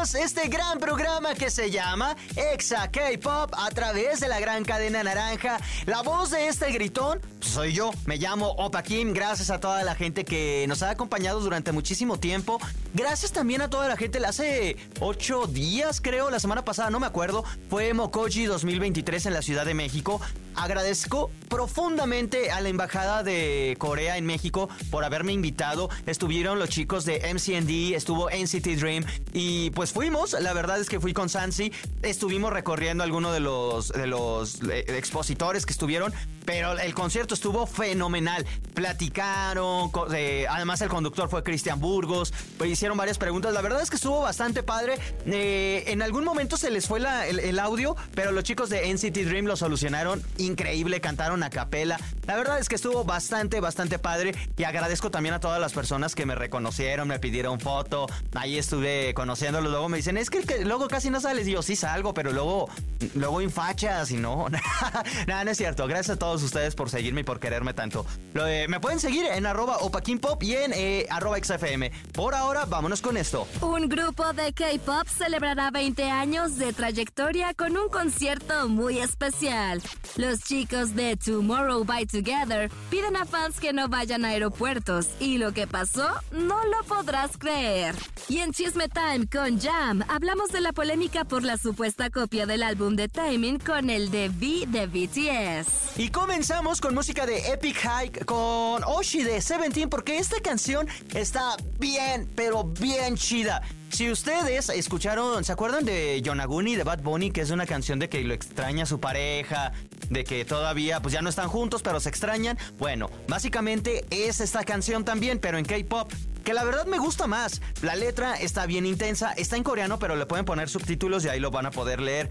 este gran programa que se llama Exa K-Pop a través de la gran cadena naranja. La voz de este gritón pues, soy yo, me llamo Opa Kim. Gracias a toda la gente que nos ha acompañado durante muchísimo tiempo. Gracias también a toda la gente. Hace ocho días, creo, la semana pasada, no me acuerdo, fue Mokoji 2023 en la Ciudad de México. Agradezco profundamente a la Embajada de Corea en México por haberme invitado. Estuvieron los chicos de MCND, estuvo NCT Dream y pues fuimos. La verdad es que fui con Sansi. Estuvimos recorriendo algunos de los, de los eh, expositores que estuvieron, pero el concierto estuvo fenomenal. Platicaron, eh, además el conductor fue Cristian Burgos, pues hicieron varias preguntas. La verdad es que estuvo bastante padre. Eh, en algún momento se les fue el, audio, pero los chicos de NCT Dream lo solucionaron increíble, cantaron a capela. La verdad es que estuvo bastante, bastante padre y agradezco también a todas las personas que me reconocieron, me pidieron foto. Ahí estuve conociéndolos, luego me dicen, es que, que luego casi no sales. Y yo sí salgo, pero luego, luego infachas y no. Nada, no es cierto. Gracias a todos ustedes por seguirme y por quererme tanto. Eh, me pueden seguir en arroba Pop y en eh, arroba XFM. Por ahora, vámonos con esto. Un grupo de K-pop celebrará 20 años de trayectoria con un concierto muy especial. Los chicos de Tomorrow by Together piden a fans que no vayan a aeropuertos y lo que pasó no lo podrás creer. Y en Chisme Time con Jam hablamos de la polémica por la supuesta copia del álbum de Timing con el de V de BTS. Y comenzamos con música de Epic Hike con Oshi de Seventeen porque esta canción está bien, pero bien chida. Si ustedes escucharon, ¿se acuerdan de Yonaguni de Bad Bunny? Que es una canción de que lo extraña su pareja, de que todavía pues ya no están juntos, pero se extrañan. Bueno, básicamente es esta canción también, pero en K-pop. Que la verdad me gusta más. La letra está bien intensa, está en coreano, pero le pueden poner subtítulos y ahí lo van a poder leer.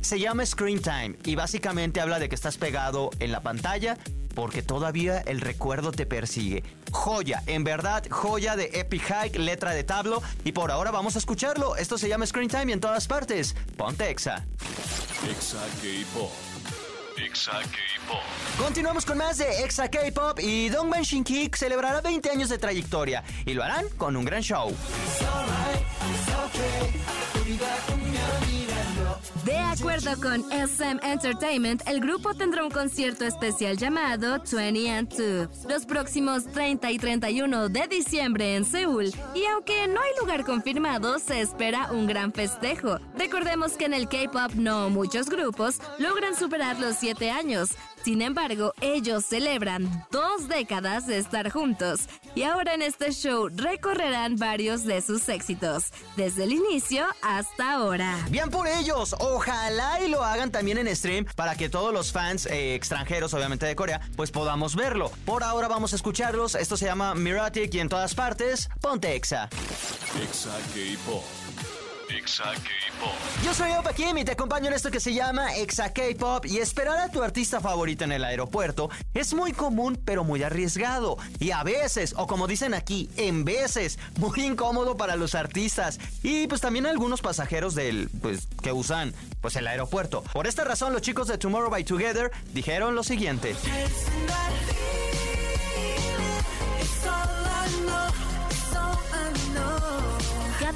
Se llama Screen Time y básicamente habla de que estás pegado en la pantalla porque todavía el recuerdo te persigue. Joya, en verdad, joya de Epic Hike, letra de tablo. Y por ahora vamos a escucharlo. Esto se llama Screen Time y en todas partes. Ponte Exa. Exa K-Pop. Exa K-Pop. Continuamos con más de Exa K-Pop y Dongban Shinki celebrará 20 años de trayectoria y lo harán con un gran show. Acuerdo con SM Entertainment, el grupo tendrá un concierto especial llamado 20 and 2 los próximos 30 y 31 de diciembre en Seúl. Y aunque no hay lugar confirmado, se espera un gran festejo. Recordemos que en el K-pop no muchos grupos logran superar los 7 años. Sin embargo, ellos celebran dos décadas de estar juntos y ahora en este show recorrerán varios de sus éxitos, desde el inicio hasta ahora. Bien por ellos, ojalá y lo hagan también en stream para que todos los fans eh, extranjeros, obviamente de Corea, pues podamos verlo. Por ahora vamos a escucharlos, esto se llama Miratic y en todas partes, ponte Exa. Exa K-Pop. Exa K-Pop. Yo soy Opa Kim y te acompaño en esto que se llama Exa K-Pop y esperar a tu artista favorito en el aeropuerto es muy común pero muy arriesgado y a veces, o como dicen aquí, en veces, muy incómodo para los artistas y pues también algunos pasajeros del, pues, que usan pues el aeropuerto. Por esta razón los chicos de Tomorrow by Together dijeron lo siguiente.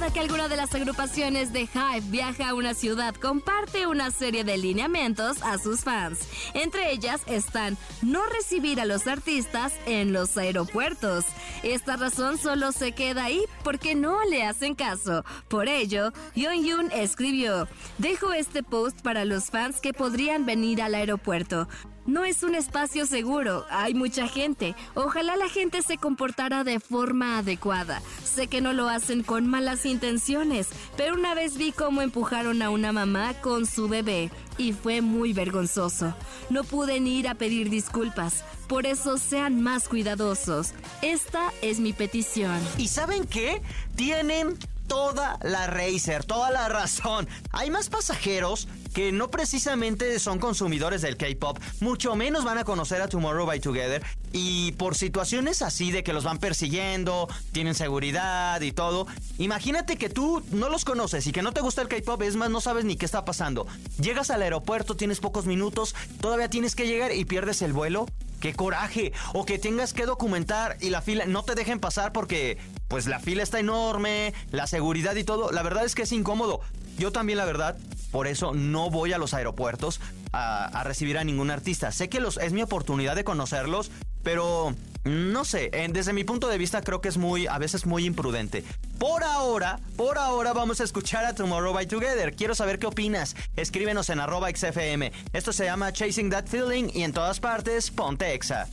Cada que alguna de las agrupaciones de Hype viaja a una ciudad, comparte una serie de lineamientos a sus fans. Entre ellas están no recibir a los artistas en los aeropuertos. Esta razón solo se queda ahí porque no le hacen caso. Por ello, Yoon escribió: Dejo este post para los fans que podrían venir al aeropuerto. No es un espacio seguro, hay mucha gente. Ojalá la gente se comportara de forma adecuada. Sé que no lo hacen con malas intenciones, pero una vez vi cómo empujaron a una mamá con su bebé y fue muy vergonzoso. No pude ni ir a pedir disculpas. Por eso sean más cuidadosos. Esta es mi petición. ¿Y saben qué? Tienen toda la Racer, toda la razón. Hay más pasajeros que no precisamente son consumidores del K-pop, mucho menos van a conocer a Tomorrow by Together y por situaciones así de que los van persiguiendo, tienen seguridad y todo, imagínate que tú no los conoces y que no te gusta el K-pop, es más, no sabes ni qué está pasando. Llegas al aeropuerto, tienes pocos minutos, todavía tienes que llegar y pierdes el vuelo. ¡Qué coraje! O que tengas que documentar y la fila no te dejen pasar porque pues la fila está enorme, la seguridad y todo. La verdad es que es incómodo. Yo también, la verdad, por eso no voy a los aeropuertos a, recibir a ningún artista. Sé que es mi oportunidad de conocerlos, pero no sé, desde mi punto de vista creo que es muy, a veces muy imprudente. Por ahora, por ahora vamos a escuchar a Tomorrow by Together. Quiero saber qué opinas. Escríbenos en arroba XFM. Esto se llama Chasing That Feeling y en todas partes, ponte Exa.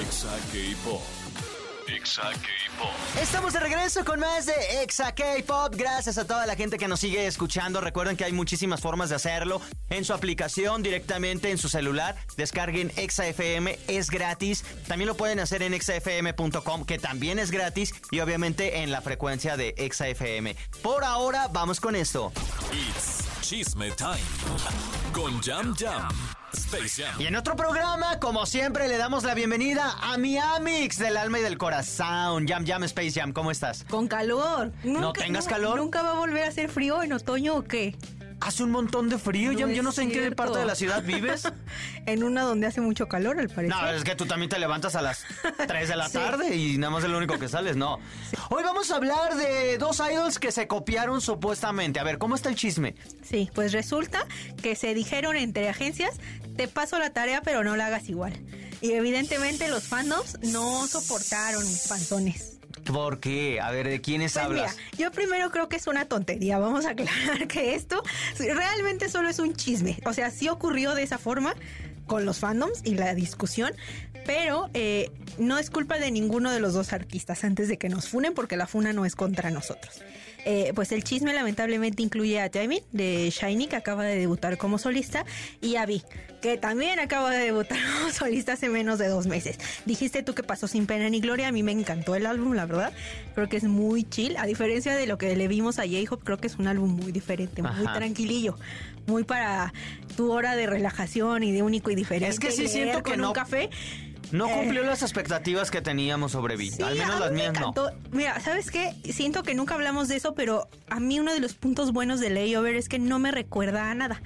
Exa K-Pop. Exa K-Pop. Estamos de regreso con más de Exa K-Pop. Gracias a toda la gente que nos sigue escuchando. Recuerden que hay muchísimas formas de hacerlo. En su aplicación, directamente en su celular. Descarguen Exa FM, es gratis. También lo pueden hacer en exafm.com, que también es gratis. Y obviamente en la frecuencia de Exa FM. Por ahora, vamos con esto. It's Chisme Time. Con Jam Jam. Y en otro programa, como siempre, le damos la bienvenida a mi Amix del alma y del corazón. Jam Jam Space Jam, ¿cómo estás? Con calor. ¿No tengas calor? ¿Nunca va a volver a hacer frío en otoño o qué? Hace un montón de frío. Yo no sé en qué parte de la ciudad vives. en una donde hace mucho calor, al parecer. No, es que tú también te levantas a las 3 de la tarde y nada más es lo único que sales, no. Hoy vamos a hablar de dos idols que se copiaron supuestamente. A ver, ¿cómo está el chisme? Sí, pues resulta que se dijeron entre agencias, te paso la tarea pero no la hagas igual. Y evidentemente los fandoms no soportaron mis panzones. ¿Por qué? A ver, ¿de quiénes pues hablas? Mira, yo primero creo que es una tontería. Vamos a aclarar que esto realmente solo es un chisme. O sea, sí ocurrió de esa forma con los fandoms y la discusión, pero eh, no es culpa de ninguno de los dos artistas antes de que nos funen, porque la funa no es contra nosotros. Eh, pues el chisme lamentablemente incluye a Jamie de Shiny, que acaba de debutar como solista, y a Vi, que también acaba de debutar como solista hace menos de dos meses. Dijiste tú que pasó sin pena ni gloria, a mí me encantó el álbum, la verdad. Creo que es muy chill, a diferencia de lo que le vimos a J-Hope, creo que es un álbum muy diferente, muy tranquilillo, muy para tu hora de relajación y de único y diferente. Es que sí siento que no. Un café no eh. cumplió las expectativas que teníamos sobre Vi. Al menos las mías no. Mira, ¿sabes qué? Siento que nunca hablamos de eso, pero a mí uno de los puntos buenos de Layover es que no me recuerda a nada.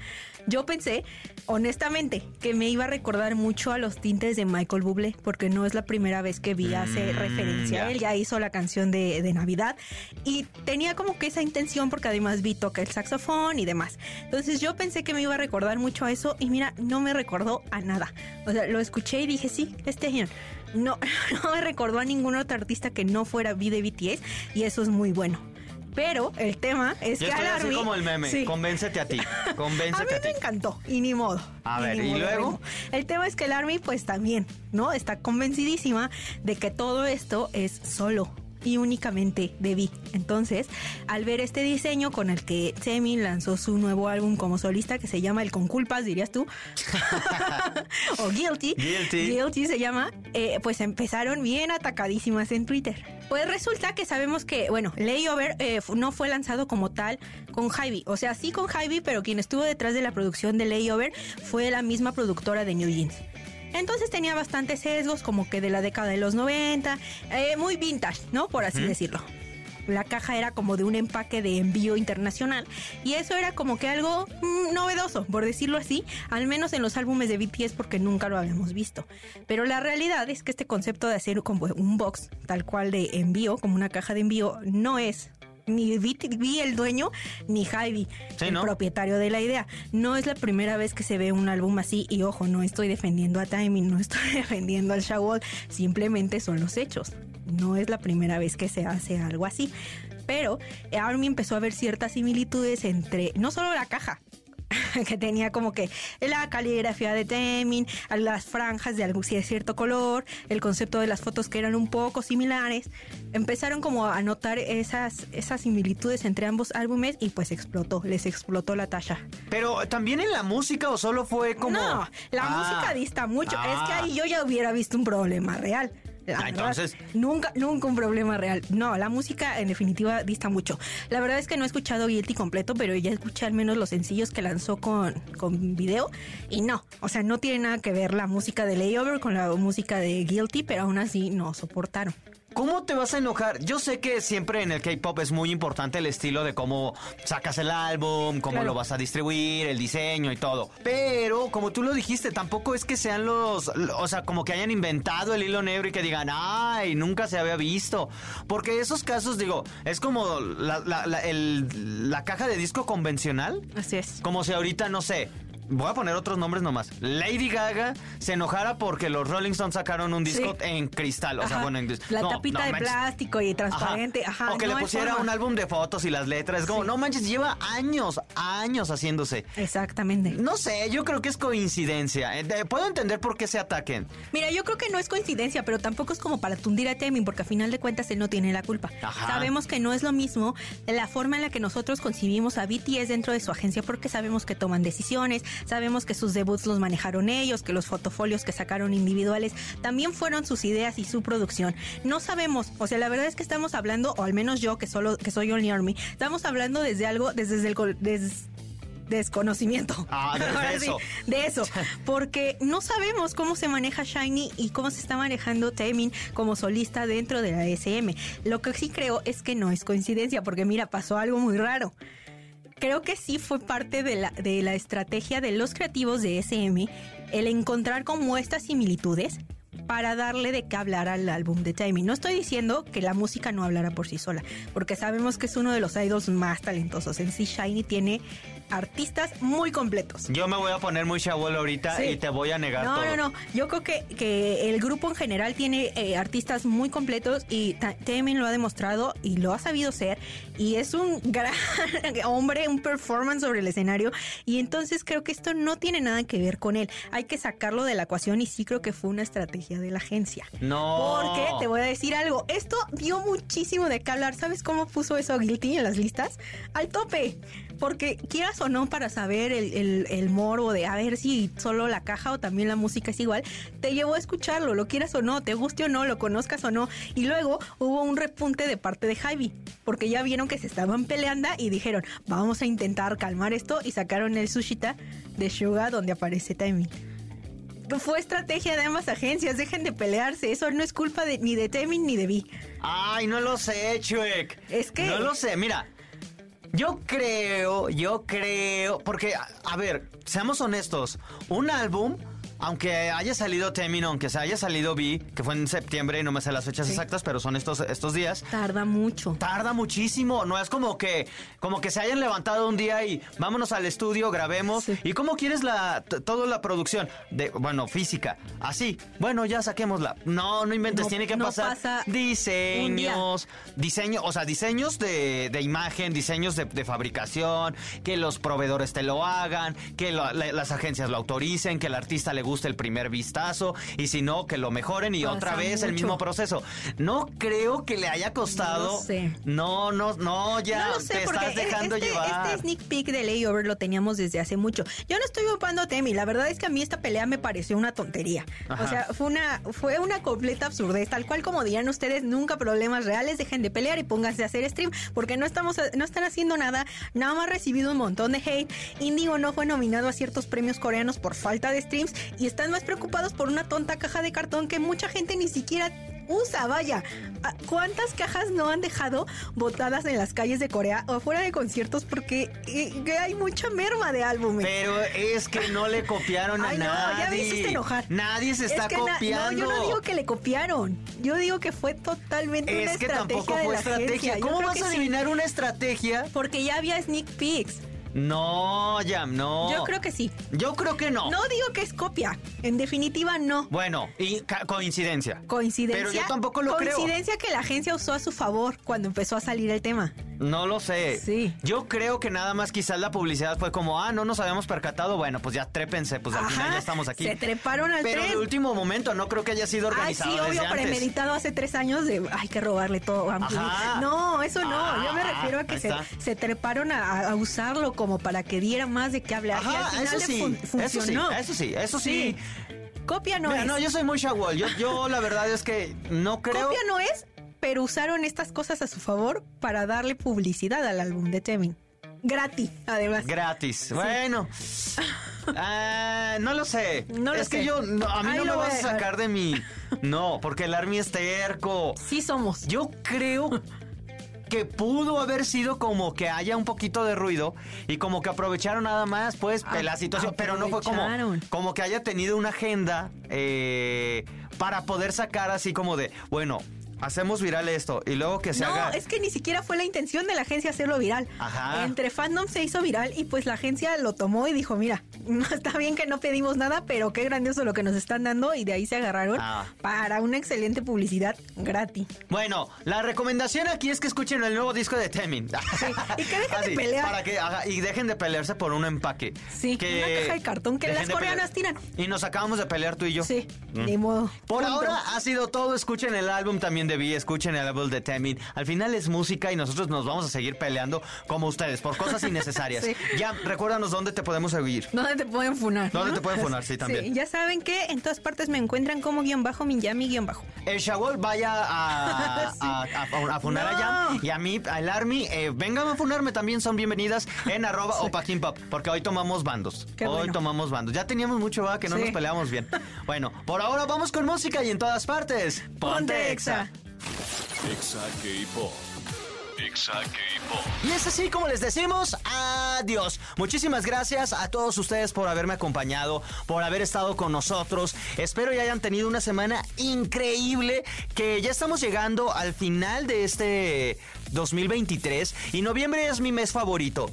Yo pensé, honestamente, que me iba a recordar mucho a los tintes de Michael Bublé, porque no es la primera vez que vi hace mm, referencia a él. Ya hizo la canción de, de, Navidad y tenía como que esa intención, porque además vi toca el saxofón y demás. Entonces yo pensé que me iba a recordar mucho a eso y mira, no me recordó a nada. O sea, lo escuché y dije, sí, este año. No, no me recordó a ningún otro artista que no fuera V de BTS y eso es muy bueno. Pero el tema es que estoy así como el meme. Convéncete a ti. Convéncete a, mí me encantó. Y ni modo. A ver, ¿y luego? El tema es que el Army, pues también, ¿no? Está convencidísima de que todo esto es solo y únicamente de. Entonces, al ver este diseño con el que Semi lanzó su nuevo álbum como solista que se llama El Con Culpas, dirías tú, o Guilty, Guilty, se llama, eh, pues empezaron bien atacadísimas en Twitter. Pues resulta que sabemos que, bueno, Layover eh, no fue lanzado como tal con Hybe, o sea, sí con Hybe, pero quien estuvo detrás de la producción de Layover fue la misma productora de New Jeans. Entonces tenía bastantes sesgos, como que de la década de los 90, eh, muy vintage, ¿no? Por así decirlo. La caja era como de un empaque de envío internacional y eso era como que algo mm, novedoso, por decirlo así, al menos en los álbumes de BTS porque nunca lo habíamos visto. Pero la realidad es que este concepto de hacer como un box tal cual de envío, como una caja de envío, no es ni vi, el dueño ni Javi, el propietario de la idea. No es la primera vez que se ve un álbum así y ojo, no estoy defendiendo a Timing, no estoy defendiendo al Shawol, simplemente son los hechos. No es la primera vez que se hace algo así. Pero Army empezó a ver ciertas similitudes entre no solo la caja, que tenía como que la caligrafía de Temin, las franjas de algún cierto color, el concepto de las fotos que eran un poco similares. Empezaron como a notar esas, esas similitudes entre ambos álbumes y pues explotó, les explotó la talla. Pero también en la música o solo fue como... No, la ah. música dista mucho. Es que ahí yo ya hubiera visto un problema real. La Ah, verdad, entonces- nunca, nunca un problema real. No, la música en definitiva dista mucho. La verdad es que no he escuchado Guilty completo, pero ya escuché al menos los sencillos que lanzó con, con video. Y no, o sea, no tiene nada que ver la música de Layover con la música de Guilty, pero aún así no soportaron. ¿Cómo te vas a enojar? Yo sé que siempre en el K-pop es muy importante el estilo de cómo sacas el álbum, cómo Claro. lo vas a distribuir, el diseño y todo. Pero, como tú lo dijiste, tampoco es que sean los. O sea, como que hayan inventado el hilo negro y que digan, ¡ay! Nunca se había visto. Porque esos casos, digo, es como la, la- la- el- la caja de disco convencional. Así es. Como si ahorita, no sé. Voy a poner otros nombres nomás. Lady Gaga se enojara porque los Rolling Stones sacaron un disco Sí. en cristal. O sea, bueno, en La no, tapita no de manches. plástico y transparente. Ajá. o que no le pusiera forma. un álbum de fotos y las letras. Es como, Sí. no manches, lleva años, años haciéndose. Exactamente. No sé, yo creo que es coincidencia. Eh, Puedo entender por qué se ataquen. Mira, yo creo que no es coincidencia, pero tampoco es como para tundir a Temin, porque a final de cuentas él no tiene la culpa. Ajá. Sabemos que no es lo mismo la forma en la que nosotros concibimos a BTS dentro de su agencia, porque sabemos que toman decisiones, sabemos que sus debuts los manejaron ellos, que los fotofolios que sacaron individuales también fueron sus ideas y su producción. No sabemos, o sea, la verdad es que estamos hablando, o al menos yo que solo que soy Only Army, estamos hablando desde algo, desde el col- des- desconocimiento. Ah, de- sí, eso. de eso, porque no sabemos cómo se maneja Shiny y cómo se está manejando Taemin como solista dentro de la SM. Lo que sí creo es que no es coincidencia, porque mira, pasó algo muy raro. Creo que sí fue parte de la, de la estrategia de los creativos de SM el encontrar como estas similitudes para darle de qué hablar al álbum de Taemin. No estoy diciendo que la música no hablara por sí sola, porque sabemos que es uno de los idols más talentosos. En sí, Shiny tiene artistas muy completos. Yo me voy a poner muy chabuelo ahorita Sí. y te voy a negar No, todo. no, no. Yo creo que, que el grupo en general tiene eh, artistas muy completos y Taemin lo ha demostrado y lo ha sabido ser. Y es un gran hombre, un performance sobre el escenario. Y entonces creo que esto no tiene nada que ver con él. Hay que sacarlo de la ecuación y sí creo que fue una estrategia de la agencia. No. Porque te voy a decir algo. Esto dio muchísimo de qué hablar. ¿Sabes cómo puso eso Guilty en las listas? Al tope. Porque quieras o no para saber el, el, el morbo de a ver si solo la caja o también la música es igual, te llevó a escucharlo, lo quieras o no, te guste o no, lo conozcas o no. Y luego hubo un repunte de parte de Javi, porque ya vieron que se estaban peleando y dijeron, vamos a intentar calmar esto y sacaron el sushita de Suga donde aparece Taemin. Fue estrategia de ambas agencias, dejen de pelearse, eso no es culpa de, ni de Temin ni de Vi. Ay, no lo sé, Chuek. Es que- No lo sé, mira. Yo creo, yo creo, porque, a, ver, seamos honestos, un álbum, aunque haya salido Temin, aunque se haya salido Vi, que fue en septiembre, no me sé las fechas Sí. exactas, pero son estos, estos días, Tarda mucho. tarda muchísimo, no es como que como que se hayan levantado un día y vámonos al estudio, grabemos. Sí. ¿Y cómo quieres la toda la producción de bueno, física? Así. Bueno, ya saquémosla. No, no inventes, No- tiene que no pasar pasa diseños, diseño, o sea, diseños de, de imagen, diseños de, de fabricación, que los proveedores te lo hagan, que lo- la- las agencias lo autoricen, que el artista le guste el primer vistazo y si no que lo mejoren y Pasa otra vez el mismo proceso. No creo que le haya costado. No sé. No, no, no, ya no lo sé, te estás dejando este, llevar. este sneak peek de Layover lo teníamos desde hace mucho. Yo no estoy ocupando a Temi, la verdad es que a mí esta pelea me pareció una tontería. Ajá. O sea, fue una, fue una completa absurdez, tal cual como dirían ustedes, nunca problemas reales, dejen de pelear y pónganse a hacer stream, porque no estamos, no están haciendo nada, nada más recibido un montón de hate. Indigo no fue nominado a ciertos premios coreanos por falta de streams y están más preocupados por una tonta caja de cartón que mucha gente ni siquiera usa, vaya. Ah, ¿Cuántas cajas no han dejado botadas en las calles de Corea o fuera de conciertos porque eh, hay mucha merma de álbumes? Pero es que no le copiaron a Ay, no, nadie. ya me hiciste enojar. Nadie se Es está que copiando. no, yo no digo que le copiaron. Yo digo que fue totalmente una es que estrategia tampoco de fue la estrategia. agencia. ¿Cómo vas a sí, adivinar una estrategia? Porque ya había sneak peeks. No, Jam, no. Yo creo que sí. Yo creo que no. No digo que es copia. En definitiva, no. Bueno, y coincidencia. Coincidencia. Pero yo tampoco lo creo. Coincidencia que la agencia usó a su favor cuando empezó a salir el tema. No lo sé. Sí. Yo creo que nada más quizás la publicidad fue como, ah, no nos habíamos percatado. Bueno, pues ya trépense, pues al Ajá, final ya estamos aquí. se treparon al Pero tren. de último momento, no creo que haya sido Ay, sí, organizado obvio, desde antes. premeditado hace tres años de hay que robarle todo a. Ajá. No, eso no. Yo me Ah, refiero a que se, treparon a, a usarlo como para que diera más de qué hablar. y al final eso sí, fun- eso sí, eso sí, eso sí. Copia no Mira, es. no, yo soy muy Shawol. Yo, yo la verdad es que no creo. Copia no es, pero usaron estas cosas a su favor para darle publicidad al álbum de Temin. Gratis, además. Gratis. Bueno. Ah, no lo sé. No lo es que yo, no, a mí Ahí no me vas a sacar de mi. No, porque el Army es terco. sí somos. Yo creo que pudo haber sido como que haya un poquito de ruido y como que aprovecharon nada más, pues, Ah, la situación, pero no fue como, como que haya tenido una agenda eh, para poder sacar así como de, bueno, hacemos viral esto y luego que se no, haga... es que ni siquiera fue la intención de la agencia hacerlo viral. Ajá. Entre fandom se hizo viral y pues la agencia lo tomó y dijo, mira, no está bien que no pedimos nada, pero qué grandioso lo que nos están dando y de ahí se agarraron Ah. para una excelente publicidad gratis. Bueno, la recomendación aquí es que escuchen el nuevo disco de Temin. y que dejen de pelear. Para que, ajá, y dejen de pelearse por un empaque. Sí, que una caja de cartón que las coreanas tiran. Y nos acabamos de pelear tú y yo. Sí, Mm. ni modo. Por Punto. ahora ha sido todo. Escuchen el álbum también de Vi, escuchen el álbum de Temin. Al final es música y nosotros nos vamos a seguir peleando como ustedes por cosas innecesarias. Sí. Ya, recuérdanos dónde te podemos seguir. ¿Dónde te pueden funar? ¿Dónde no? te pueden funar? Sí, también. ya saben que en todas partes me encuentran como guion bajo, Minyami guion bajo. El Shawol vaya a, Sí. a, a- a funar No. allá. Y a mí, al Army, eh, vengan a funarme también. Son bienvenidas en arroba Kim Pop, Porque hoy tomamos bandos. Qué hoy bueno. tomamos bandos. Ya teníamos mucho, ¿va? Que no Sí. nos peleamos bien. Bueno, por ahora vamos con música y en todas partes. Ponte Exa. Exa. Exa. Y es así como les decimos adiós. Muchísimas gracias a todos ustedes por haberme acompañado, por haber estado con nosotros. Espero y hayan tenido una semana increíble, que ya estamos llegando al final de este 2023 y noviembre es mi mes favorito.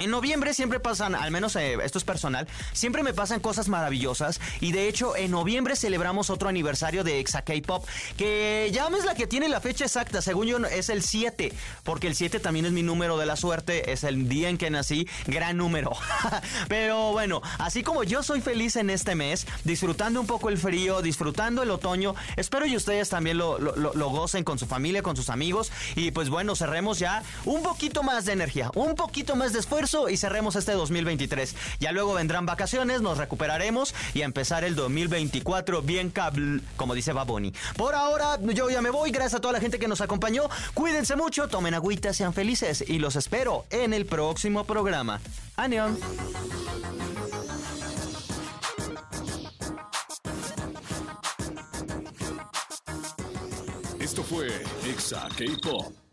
En noviembre siempre pasan, al menos eh, esto es personal, siempre me pasan cosas maravillosas y de hecho en noviembre celebramos otro aniversario de Exa K-Pop que ya es la que tiene la fecha exacta, según yo es el 7, porque el 7 también es mi número de la suerte, es el día en que nací, gran número. Pero bueno, así como yo soy feliz en este mes, disfrutando un poco el frío, disfrutando el otoño, espero y ustedes también lo, lo- lo- gocen con su familia, con sus amigos y pues bueno, cerremos ya un poquito más de energía, un poquito más de esfuerzo y cerremos este 2023. Ya luego vendrán vacaciones, nos recuperaremos y a empezar el 2024 bien cable, como dice Baboni. Por ahora yo ya me voy, gracias a toda la gente que nos acompañó. Cuídense mucho, tomen agüita, sean felices y los espero en el próximo programa. Anión. Esto fue Exa K-Pop.